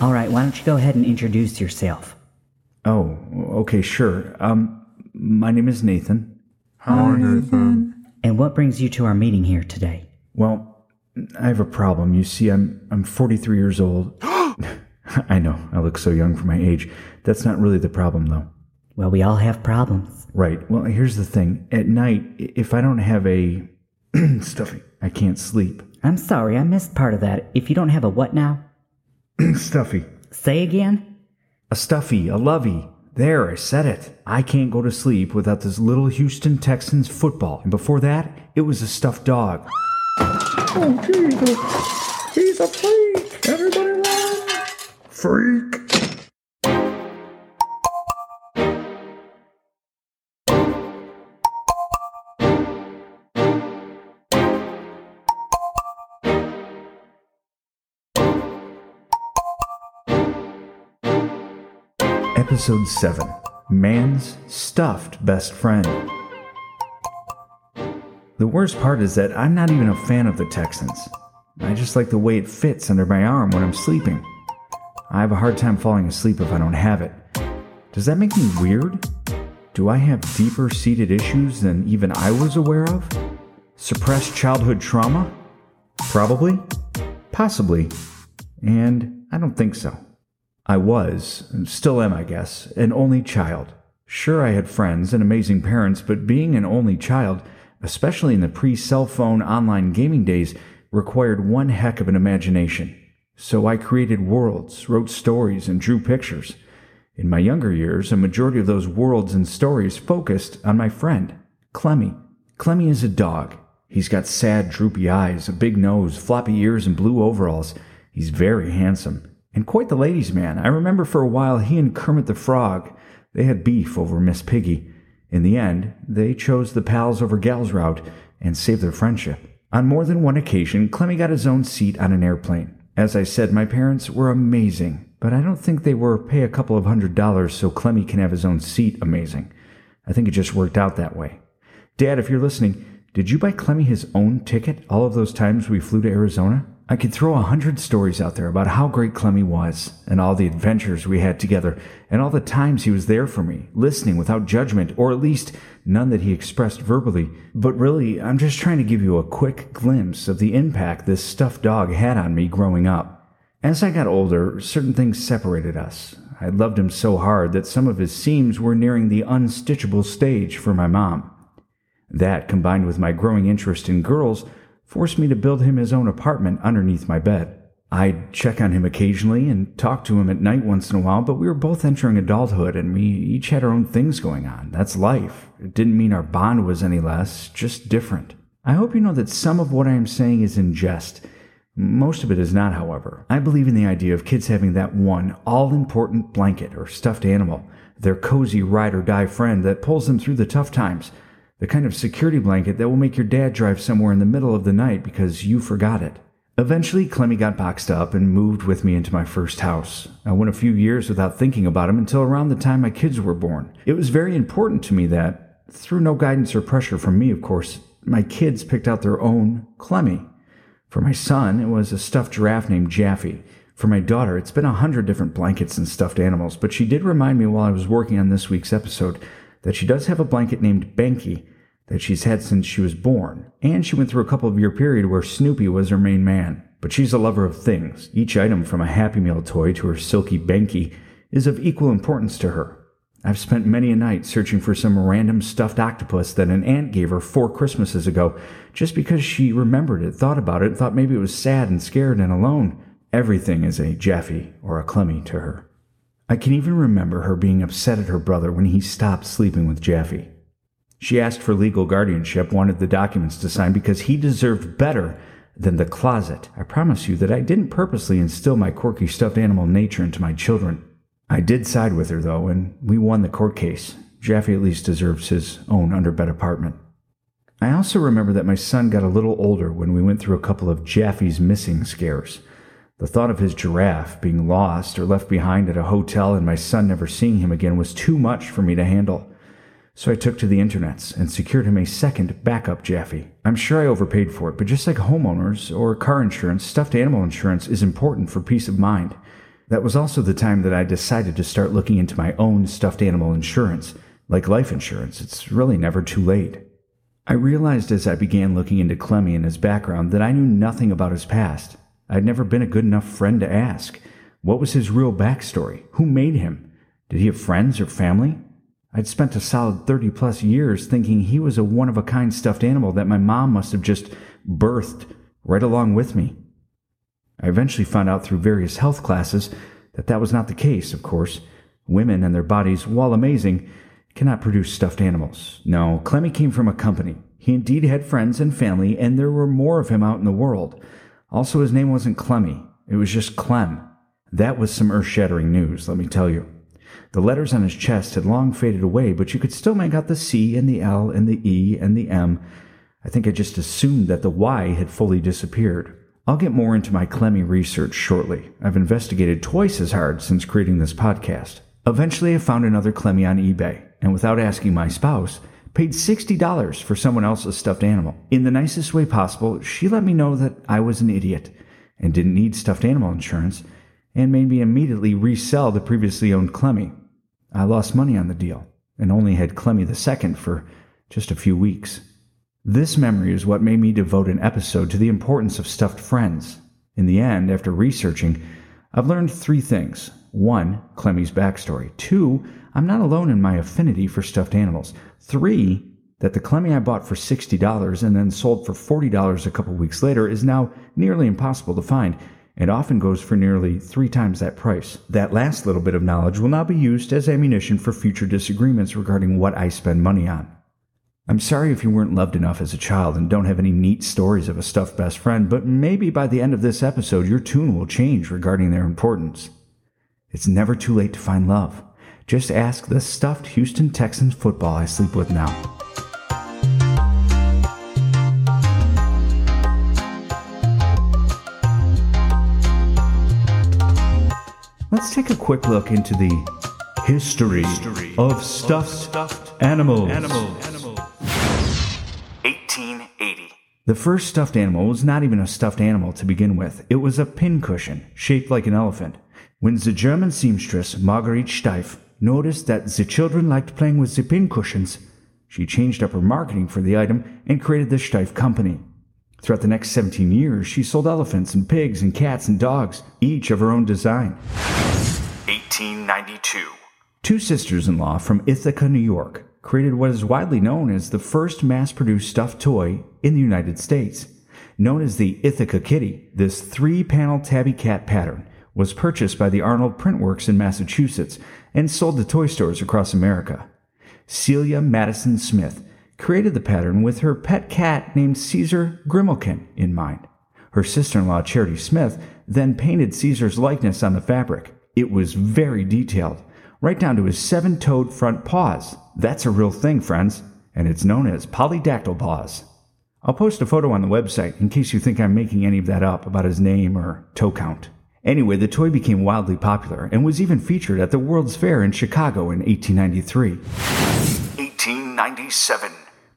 All right, why don't you go ahead and introduce yourself? Oh, okay, sure. Um, my name is Nathan. Hi, Nathan. And what brings you to our meeting here today? Well, I have a problem. You see, I'm I'm 43 years old. I know, I look so young for my age. That's not really the problem, though. Well, we all have problems. Right. Well, here's the thing. At night, if I don't have a stuffy, I can't sleep. I'm sorry, I missed part of that. If you don't have a what now? stuffy. Say again? A stuffy, a lovey. There, I said it. I can't go to sleep without this little Houston Texans football. And before that, it was a stuffed dog. Oh, Jesus. He's a freak. Everybody run. Freak. Episode 7 Man's Stuffed Best Friend. The worst part is that I'm not even a fan of the Texans. I just like the way it fits under my arm when I'm sleeping. I have a hard time falling asleep if I don't have it. Does that make me weird? Do I have deeper seated issues than even I was aware of? Suppressed childhood trauma? Probably. Possibly. And I don't think so. I was, still am, I guess, an only child. Sure, I had friends and amazing parents, but being an only child, especially in the pre cell phone online gaming days, required one heck of an imagination. So I created worlds, wrote stories, and drew pictures. In my younger years, a majority of those worlds and stories focused on my friend, Clemmy. Clemmy is a dog. He's got sad, droopy eyes, a big nose, floppy ears, and blue overalls. He's very handsome and quite the ladies' man. I remember for a while he and Kermit the Frog, they had beef over Miss Piggy. In the end, they chose the pals over gals route and saved their friendship. On more than one occasion, Clemmy got his own seat on an airplane. As I said, my parents were amazing, but I don't think they were pay a couple of hundred dollars so Clemmy can have his own seat amazing. I think it just worked out that way. Dad, if you're listening, did you buy Clemmy his own ticket all of those times we flew to Arizona? I could throw a hundred stories out there about how great Clemmy was, and all the adventures we had together, and all the times he was there for me, listening without judgment, or at least none that he expressed verbally. But really, I'm just trying to give you a quick glimpse of the impact this stuffed dog had on me growing up. As I got older, certain things separated us. I loved him so hard that some of his seams were nearing the unstitchable stage for my mom. That, combined with my growing interest in girls, forced me to build him his own apartment underneath my bed. I'd check on him occasionally and talk to him at night once in a while, but we were both entering adulthood and we each had our own things going on. That's life. It didn't mean our bond was any less, just different. I hope you know that some of what I am saying is in jest. Most of it is not, however. I believe in the idea of kids having that one all important blanket or stuffed animal, their cozy ride or die friend that pulls them through the tough times, the kind of security blanket that will make your dad drive somewhere in the middle of the night because you forgot it. Eventually, Clemmy got boxed up and moved with me into my first house. I went a few years without thinking about him until around the time my kids were born. It was very important to me that, through no guidance or pressure from me, of course, my kids picked out their own Clemmy. For my son, it was a stuffed giraffe named Jaffe. For my daughter, it's been a hundred different blankets and stuffed animals, but she did remind me while I was working on this week's episode that she does have a blanket named Banky that she's had since she was born, and she went through a couple of year period where Snoopy was her main man. But she's a lover of things. Each item from a Happy Meal toy to her silky Banky is of equal importance to her. I've spent many a night searching for some random stuffed octopus that an aunt gave her four Christmases ago, just because she remembered it, thought about it, thought maybe it was sad and scared and alone. Everything is a Jaffe or a Clemmy to her. I can even remember her being upset at her brother when he stopped sleeping with Jaffe. She asked for legal guardianship, wanted the documents to sign because he deserved better than the closet. I promise you that I didn't purposely instill my quirky stuffed animal nature into my children. I did side with her, though, and we won the court case. Jaffe at least deserves his own underbed apartment. I also remember that my son got a little older when we went through a couple of Jaffe's missing scares. The thought of his giraffe being lost or left behind at a hotel and my son never seeing him again was too much for me to handle. So I took to the internets and secured him a second backup Jaffe. I'm sure I overpaid for it, but just like homeowners or car insurance, stuffed animal insurance is important for peace of mind. That was also the time that I decided to start looking into my own stuffed animal insurance. Like life insurance, it's really never too late. I realized as I began looking into Clemmy and his background that I knew nothing about his past. I'd never been a good enough friend to ask. What was his real backstory? Who made him? Did he have friends or family? I'd spent a solid 30 plus years thinking he was a one of a kind stuffed animal that my mom must have just birthed right along with me. I eventually found out through various health classes that that was not the case, of course. Women and their bodies, while amazing, cannot produce stuffed animals. No, Clemmy came from a company. He indeed had friends and family, and there were more of him out in the world. Also, his name wasn't Clemmy, it was just Clem. That was some earth shattering news, let me tell you. The letters on his chest had long faded away, but you could still make out the C and the L and the E and the M. I think I just assumed that the Y had fully disappeared. I'll get more into my Clemmy research shortly. I've investigated twice as hard since creating this podcast. Eventually, I found another Clemmy on eBay, and without asking my spouse, paid $60 for someone else's stuffed animal. In the nicest way possible, she let me know that I was an idiot and didn't need stuffed animal insurance and made me immediately resell the previously owned Clemmy. I lost money on the deal and only had Clemmy the second for just a few weeks. This memory is what made me devote an episode to the importance of stuffed friends. In the end, after researching, I've learned three things. One, Clemmy's backstory. Two, I'm not alone in my affinity for stuffed animals. Three, that the Clemmy I bought for $60 and then sold for $40 a couple weeks later is now nearly impossible to find and often goes for nearly three times that price. That last little bit of knowledge will now be used as ammunition for future disagreements regarding what I spend money on. I'm sorry if you weren't loved enough as a child and don't have any neat stories of a stuffed best friend, but maybe by the end of this episode, your tune will change regarding their importance. It's never too late to find love. Just ask the stuffed Houston Texans football I sleep with now. Let's take a quick look into the history, of stuffed, animals. 1880. The first stuffed animal was not even a stuffed animal to begin with. It was a pincushion, shaped like an elephant. When the German seamstress Marguerite Steiff noticed that the children liked playing with the pincushions, she changed up her marketing for the item and created the Steiff Company. Throughout the next 17 years, she sold elephants and pigs and cats and dogs, each of her own design. 1892. Two sisters in law from Ithaca, New York, created what is widely known as the first mass produced stuffed toy in the United States. Known as the Ithaca Kitty, this three panel tabby cat pattern was purchased by the Arnold Printworks in Massachusetts and sold to toy stores across America. Celia Madison Smith created the pattern with her pet cat named Caesar Grimalkin in mind. Her sister in law, Charity Smith, then painted Caesar's likeness on the fabric. It was very detailed, right down to his seven toed front paws. That's a real thing, friends, and it's known as polydactyl paws. I'll post a photo on the website in case you think I'm making any of that up about his name or toe count. Anyway, the toy became wildly popular and was even featured at the World's Fair in Chicago in 1893. 1897.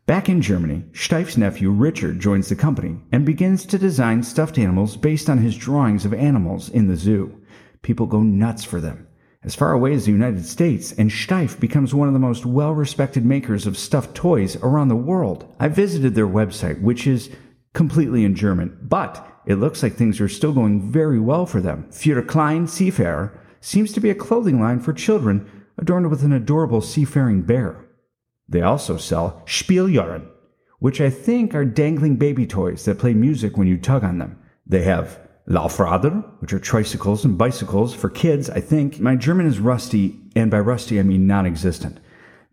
Back in Germany, Steiff's nephew Richard joins the company and begins to design stuffed animals based on his drawings of animals in the zoo. People go nuts for them. As far away as the United States, and Steiff becomes one of the most well respected makers of stuffed toys around the world. I visited their website, which is completely in German, but it looks like things are still going very well for them. Für Klein Seefahrer seems to be a clothing line for children adorned with an adorable seafaring bear. They also sell Spieljahren, which I think are dangling baby toys that play music when you tug on them. They have Laufrader, which are tricycles and bicycles for kids, I think. My German is rusty, and by rusty I mean non existent.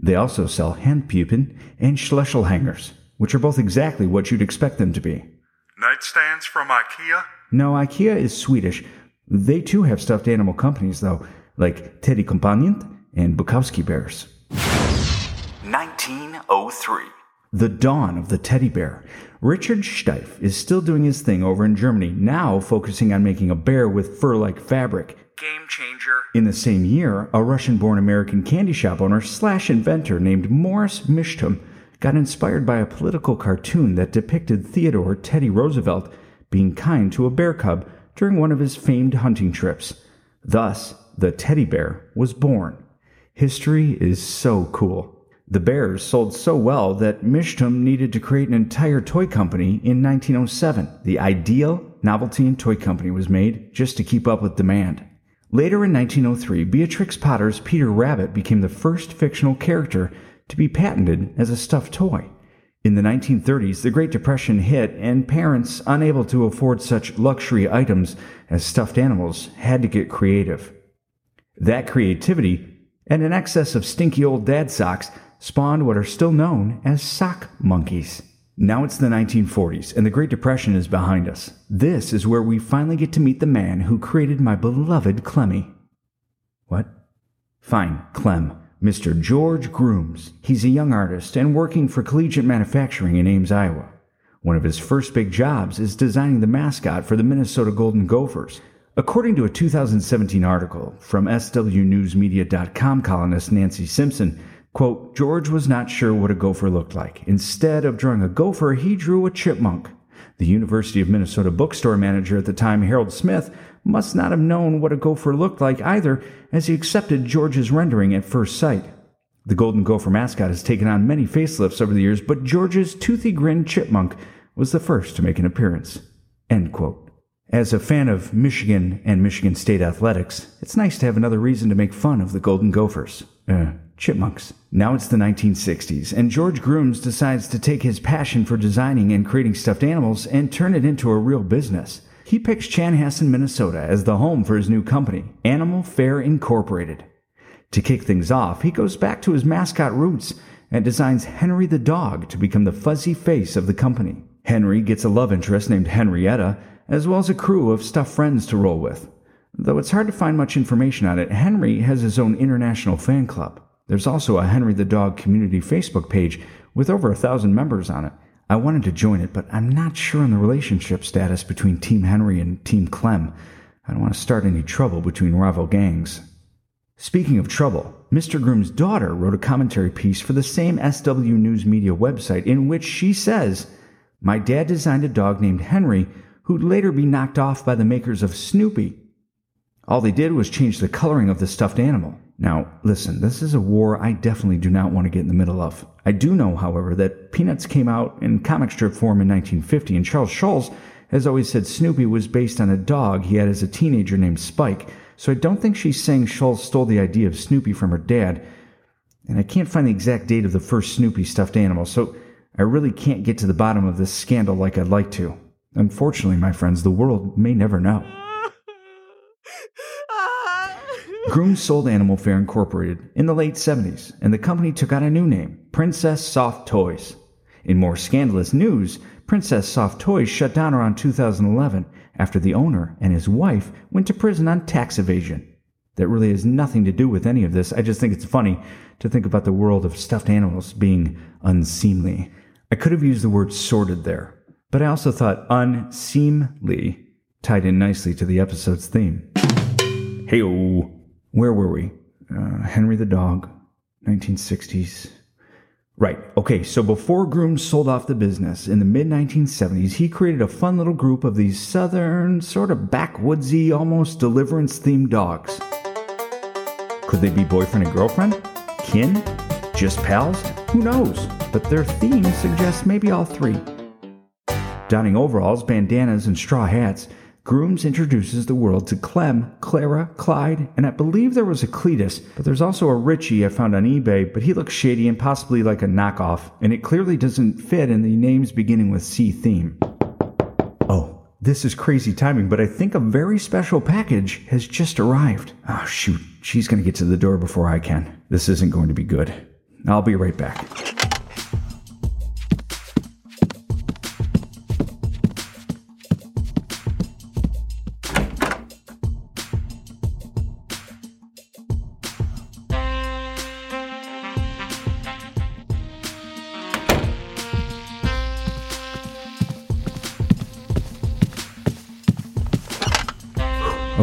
They also sell Handpuppen and Schlüsselhängers, which are both exactly what you'd expect them to be. Nightstands from IKEA? No, IKEA is Swedish. They too have stuffed animal companies, though, like Teddy Companion and Bukowski Bears. 1903. The dawn of the teddy bear. Richard Steiff is still doing his thing over in Germany, now focusing on making a bear with fur like fabric. Game changer. In the same year, a Russian born American candy shop owner slash inventor named Morris Michtom got inspired by a political cartoon that depicted Theodore Teddy Roosevelt being kind to a bear cub during one of his famed hunting trips. Thus, the teddy bear was born. History is so cool. The bears sold so well that Michtom needed to create an entire toy company in 1907. The ideal novelty and toy company was made just to keep up with demand. Later in 1903, Beatrix Potter's Peter Rabbit became the first fictional character to be patented as a stuffed toy. In the 1930s, the Great Depression hit, and parents unable to afford such luxury items as stuffed animals had to get creative. That creativity and an excess of stinky old dad socks spawned what are still known as sock monkeys. Now it's the 1940s, and the Great Depression is behind us. This is where we finally get to meet the man who created my beloved Clemmy. What? Fine, Clem. Mr. George Grooms. He's a young artist and working for Collegiate Manufacturing in Ames, Iowa. One of his first big jobs is designing the mascot for the Minnesota Golden Gophers. According to a 2017 article from SWNewsMedia.com columnist Nancy Simpson, quote, George was not sure what a gopher looked like. Instead of drawing a gopher, he drew a chipmunk. The University of Minnesota bookstore manager at the time, Harold Smith, must not have known what a gopher looked like either, as he accepted George's rendering at first sight. The Golden Gopher mascot has taken on many facelifts over the years, but George's toothy grin chipmunk was the first to make an appearance. As a fan of Michigan and Michigan State athletics, it's nice to have another reason to make fun of the Golden Gophers. Uh, chipmunks. Now it's the 1960s, and George Grooms decides to take his passion for designing and creating stuffed animals and turn it into a real business. He picks Chanhassen, Minnesota as the home for his new company, Animal Fair Incorporated. To kick things off, he goes back to his mascot roots and designs Henry the dog to become the fuzzy face of the company. Henry gets a love interest named Henrietta, as well as a crew of stuffed friends to roll with. Though it's hard to find much information on it, Henry has his own international fan club. There's also a Henry the Dog community Facebook page with over a thousand members on it. I wanted to join it, but I'm not sure on the relationship status between Team Henry and Team Clem. I don't want to start any trouble between rival gangs. Speaking of trouble, Mr. Groom's daughter wrote a commentary piece for the same SW News Media website in which she says, My dad designed a dog named Henry who'd later be knocked off by the makers of Snoopy. All they did was change the coloring of the stuffed animal. Now, listen, this is a war I definitely do not want to get in the middle of. I do know, however, that Peanuts came out in comic strip form in 1950, and Charles Schulz has always said Snoopy was based on a dog he had as a teenager named Spike, so I don't think she's saying Schulz stole the idea of Snoopy from her dad. And I can't find the exact date of the first Snoopy stuffed animal, so I really can't get to the bottom of this scandal like I'd like to. Unfortunately, my friends, the world may never know. Grooms sold Animal Fair Incorporated in the late 70s, and the company took on a new name, Princess Soft Toys. In more scandalous news, Princess Soft Toys shut down around 2011 after the owner and his wife went to prison on tax evasion. That really has nothing to do with any of this. I just think it's funny to think about the world of stuffed animals being unseemly. I could have used the word sordid there, but I also thought unseemly tied in nicely to the episode's theme. Hey, where were we? Uh, Henry the dog, 1960s. Right. Okay. So before Grooms sold off the business in the mid 1970s, he created a fun little group of these southern, sort of backwoodsy, almost deliverance themed dogs. Could they be boyfriend and girlfriend? Kin? Just pals? Who knows? But their theme suggests maybe all three. Donning overalls, bandanas, and straw hats, Grooms introduces the world to Clem, Clara, Clyde, and I believe there was a Cletus, but there's also a Richie I found on eBay, but he looks shady and possibly like a knockoff, and it clearly doesn't fit in the names beginning with C theme. Oh, this is crazy timing, but I think a very special package has just arrived. Oh, shoot. She's to get to the door before I can. This isn't going to be good. I'll be right back.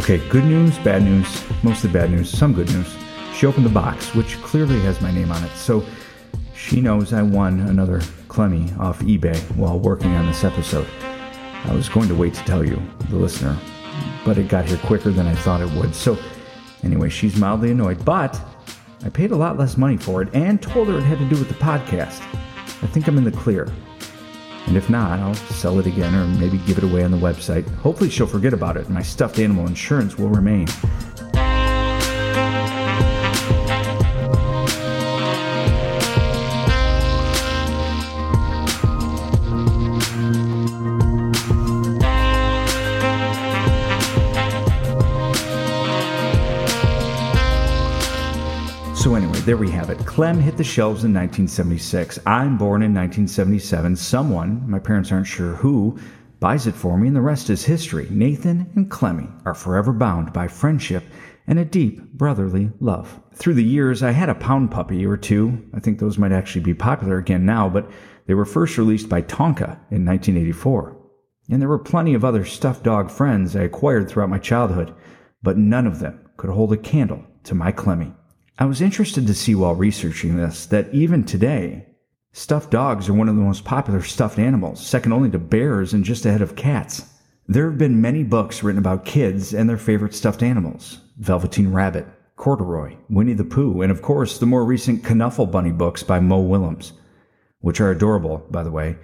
Okay, good news, bad news, mostly bad news, some good news. She opened the box, which clearly has my name on it, so she knows I won another Clemmy off eBay while working on this episode. I was going to wait to tell you, the listener, but it got here quicker than I thought it would. So, anyway, she's mildly annoyed, but I paid a lot less money for it and told her it had to do with the podcast. I think I'm in the clear. And if not, I'll sell it again or maybe give it away on the website. Hopefully, she'll forget about it and my stuffed animal insurance will remain. There we have it. Clem hit the shelves in 1976. I'm born in 1977. Someone, my parents aren't sure who, buys it for me, and the rest is history. Nathan and Clemmy are forever bound by friendship and a deep brotherly love. Through the years, I had a pound puppy or two. I think those might actually be popular again now, but they were first released by Tonka in 1984. And there were plenty of other stuffed dog friends I acquired throughout my childhood, but none of them could hold a candle to my Clemmy. I was interested to see while researching this that even today, stuffed dogs are one of the most popular stuffed animals, second only to bears and just ahead of cats. There have been many books written about kids and their favorite stuffed animals Velveteen Rabbit, Corduroy, Winnie the Pooh, and of course the more recent Knuffle Bunny books by Mo Willems, which are adorable, by the way,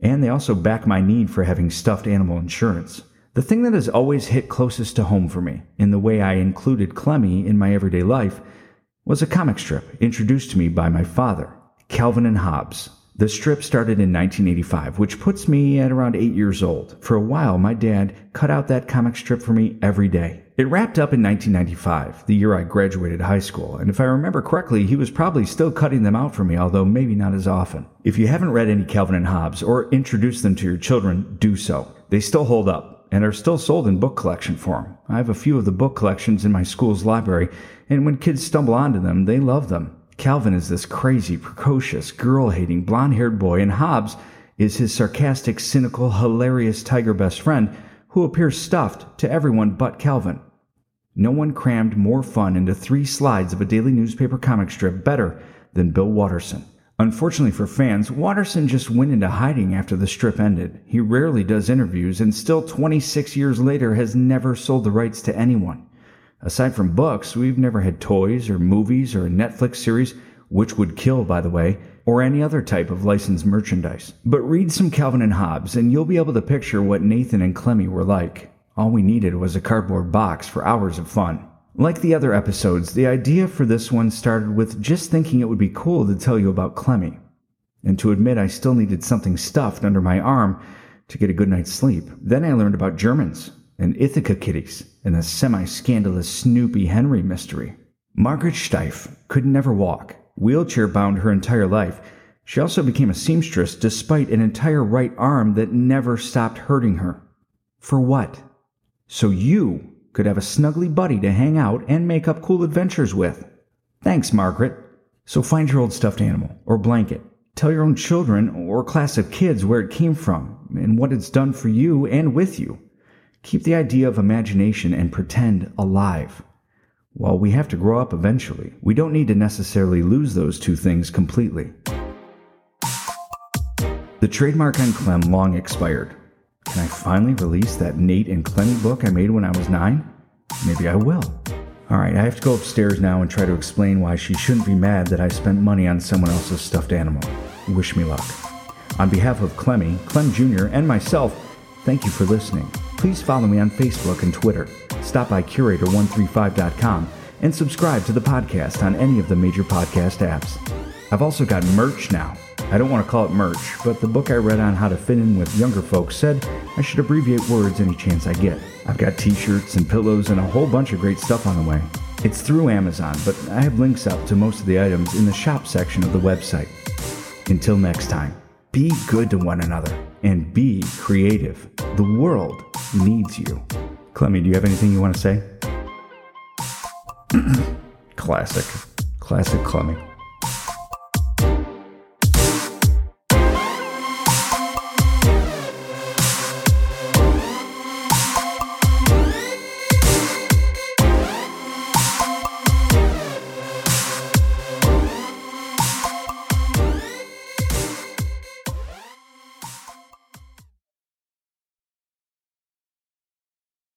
and they also back my need for having stuffed animal insurance. The thing that has always hit closest to home for me, in the way I included Clemmy in my everyday life, was a comic strip introduced to me by my father, Calvin and Hobbes. The strip started in 1985, which puts me at around eight years old. For a while, my dad cut out that comic strip for me every day. It wrapped up in 1995, the year I graduated high school, and if I remember correctly, he was probably still cutting them out for me, although maybe not as often. If you haven't read any Calvin and Hobbes or introduced them to your children, do so. They still hold up and are still sold in book collection form. I have a few of the book collections in my school's library, and when kids stumble onto them, they love them. Calvin is this crazy, precocious, girl hating, blonde haired boy, and Hobbes is his sarcastic, cynical, hilarious tiger best friend who appears stuffed to everyone but Calvin. No one crammed more fun into three slides of a daily newspaper comic strip better than Bill Watterson. Unfortunately for fans, Watterson just went into hiding after the strip ended. He rarely does interviews and still 26 years later has never sold the rights to anyone. Aside from books, we've never had toys or movies or a Netflix series, which would kill, by the way, or any other type of licensed merchandise. But read some Calvin and Hobbes, and you'll be able to picture what Nathan and Clemmy were like. All we needed was a cardboard box for hours of fun. Like the other episodes, the idea for this one started with just thinking it would be cool to tell you about Clemmy, and to admit I still needed something stuffed under my arm to get a good night's sleep. Then I learned about Germans and Ithaca kitties and the semi scandalous Snoopy Henry mystery. Margaret Steiff could never walk, wheelchair bound her entire life. She also became a seamstress despite an entire right arm that never stopped hurting her. For what? So you could have a snuggly buddy to hang out and make up cool adventures with. Thanks, Margaret. So find your old stuffed animal or blanket. Tell your own children or class of kids where it came from and what it's done for you and with you. Keep the idea of imagination and pretend alive. While we have to grow up eventually, we don't need to necessarily lose those two things completely. The trademark on Clem long expired. Can I finally release that Nate and Clemmy book I made when I was nine? Maybe I will. Alright, I have to go upstairs now and try to explain why she shouldn't be mad that I spent money on someone else's stuffed animal. Wish me luck. On behalf of Clemmy, Clem Jr., and myself, thank you for listening. Please follow me on Facebook and Twitter. Stop by Curator135.com and subscribe to the podcast on any of the major podcast apps. I've also got merch now. I don't want to call it merch, but the book I read on how to fit in with younger folks said I should abbreviate words any chance I get. I've got t shirts and pillows and a whole bunch of great stuff on the way. It's through Amazon, but I have links up to most of the items in the shop section of the website. Until next time, be good to one another and be creative. The world needs you. Clemmy, do you have anything you want to say? Classic. Classic Clemmy.